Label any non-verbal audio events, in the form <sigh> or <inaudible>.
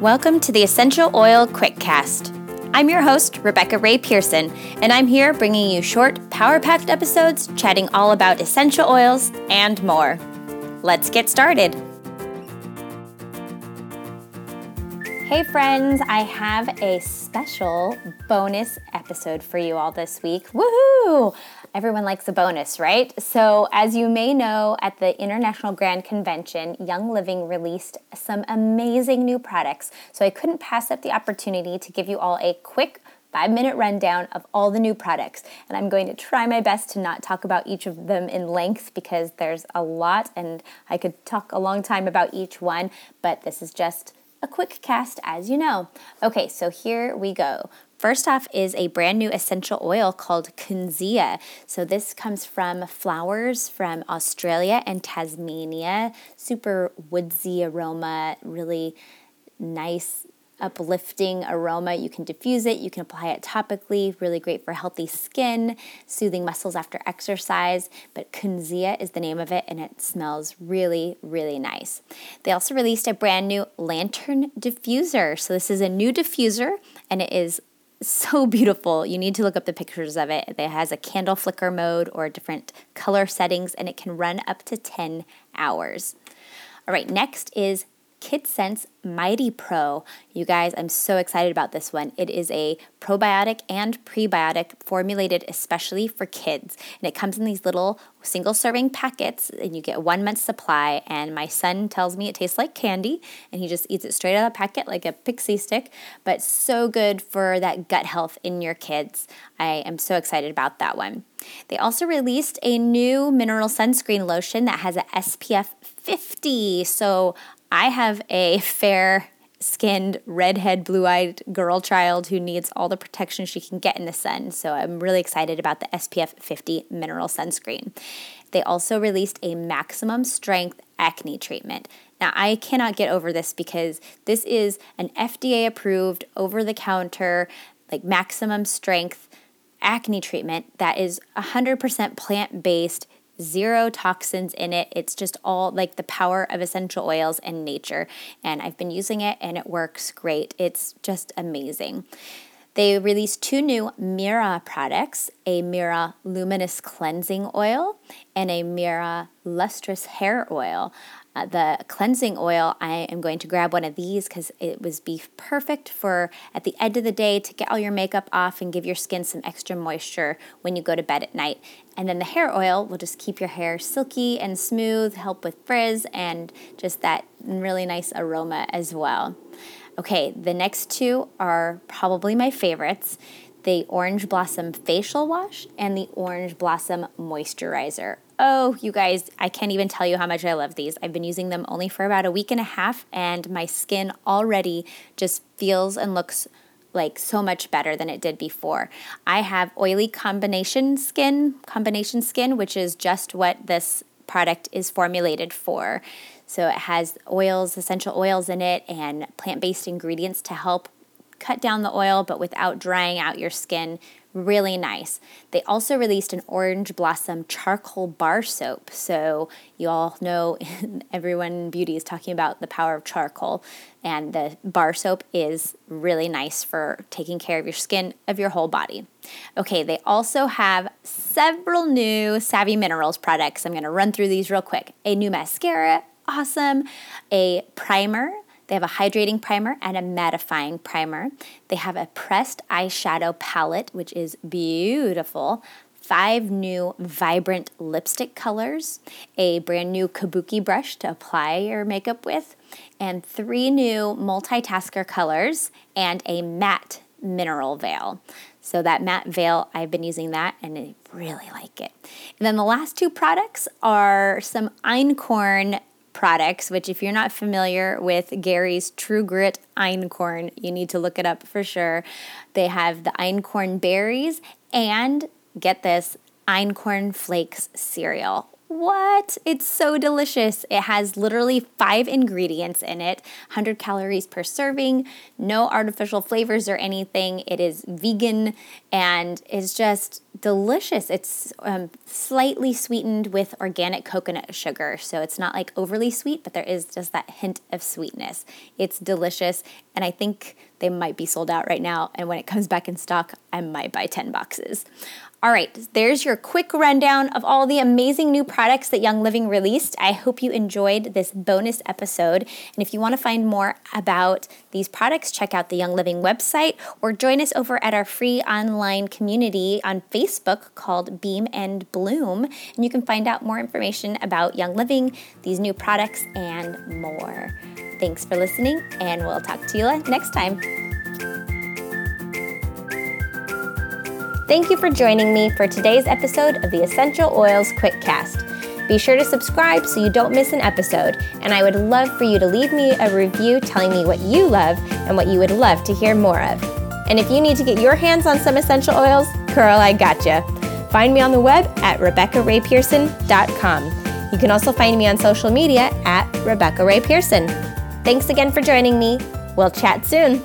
Welcome to the Essential Oil Quickcast. I'm your host, Rebekah Rae Pearson, and I'm here bringing you short, power packed episodes chatting all about essential oils and more. Let's get started. Hey, friends, I have a special bonus episode for you all this week. Woohoo! Everyone likes a bonus, right? So, as you may know, at the International Grand Convention, Young Living released some amazing new products. So, I couldn't pass up the opportunity to give you all a quick five minute rundown of all the new products. And I'm going to try my best to not talk about each of them in length because there's a lot and I could talk a long time about each one, but this is just a quick cast as you know. Okay, so here we go. First off is a brand new essential oil called Kunzea. So this comes from flowers from Australia and Tasmania. Super woodsy aroma, really nice uplifting aroma. You can diffuse it, you can apply it topically, really great for healthy skin, soothing muscles after exercise. But Kunzea is the name of it and it smells really, really nice. They also released a brand new lantern diffuser. So, this is a new diffuser and it is so <laughs> beautiful. You need to look up the pictures of it. It has a candle flicker mode or different color settings, and it can run up to 10 hours. All right, next is KidSense Mighty Pro. You guys, I'm so excited about this one. It is a probiotic and prebiotic formulated especially for kids. And it comes in these little single serving packets, and you get one month supply. And my son tells me it tastes like candy, and he just eats it straight out of the packet like a pixie stick. But so good for that gut health in your kids. I am so excited about that one. They also released a new mineral sunscreen lotion that has a SPF 50. So I have a fair skinned, redhead, blue eyed girl child who needs all the protection she can get in the sun. So I'm really excited about the SPF 50 mineral sunscreen. They also released a maximum strength acne treatment. Now, I cannot get over this because this is an FDA approved, over the counter, like maximum strength acne treatment that is 100% plant based zero toxins in it. It's just all like the power of essential oils and nature. And I've been using it and it works great. It's just amazing. They released two new Mirah products a Mirah Luminous Cleansing Oil and a Mirah Lustrous Hair Oil. Uh, the cleansing oil, I am going to grab one of these because it was be perfect for at the end of the day to get all your makeup off and give your skin some extra moisture when you go to bed at night. And then the hair oil will just keep your hair silky and smooth, help with frizz, and just that really nice aroma as well. Okay, the next two are probably my favorites the Orange Blossom Facial Wash and the Orange Blossom Moisturizer. Oh, you guys, I can't even tell you how much I love these. I've been using them only for about a week and a half, and my skin already just feels and looks like so much better than it did before. I have oily combination skin, combination skin, which is just what this product is formulated for. So it has oils, essential oils in it, and plant based ingredients to help cut down the oil but without drying out your skin. Really nice. They also released an orange blossom charcoal bar soap. So, you all know <laughs> everyone in beauty is talking about the power of charcoal, and the bar soap is really nice for taking care of your skin, of your whole body. Okay, they also have several new Savvy Minerals products. I'm going to run through these real quick. A new mascara, awesome. A primer they have a hydrating primer and a mattifying primer. They have a pressed eyeshadow palette, which is beautiful. Five new vibrant lipstick colors, a brand new kabuki brush to apply your makeup with, and three new multitasker colors, and a matte mineral veil. So that matte veil, I've been using that and I really like it. And then the last two products are some einkorn products, which, if you're not familiar with Gary's True Grit Einkorn, you need to look it up for sure. They have the Einkorn berries and get this Einkorn Flakes cereal. What? It's so delicious. It has literally five ingredients in it 100 calories per serving, no artificial flavors or anything. It is vegan and is just delicious. It's um, slightly sweetened with organic coconut sugar. So it's not like overly sweet, but there is just that hint of sweetness. It's delicious. And I think they might be sold out right now. And when it comes back in stock, I might buy 10 boxes. All right, there's your quick rundown of all the amazing new products that Young Living released. I hope you enjoyed this bonus episode. And if you want to find more about these products, check out the Young Living website or join us over at our free online community on Facebook called Beam and Bloom. And you can find out more information about Young Living, these new products, and more. Thanks for listening, and we'll talk to you next time. Thank you for joining me for today's episode of the Essential Oils Quickcast. Be sure to subscribe so you don't miss an episode, and I would love for you to leave me a review telling me what you love and what you would love to hear more of. And if you need to get your hands on some essential oils, girl, I gotcha. Find me on the web at RebekahRaePearson.com. You can also find me on social media at Rebekah Rae Pearson. Thanks again for joining me. We'll chat soon.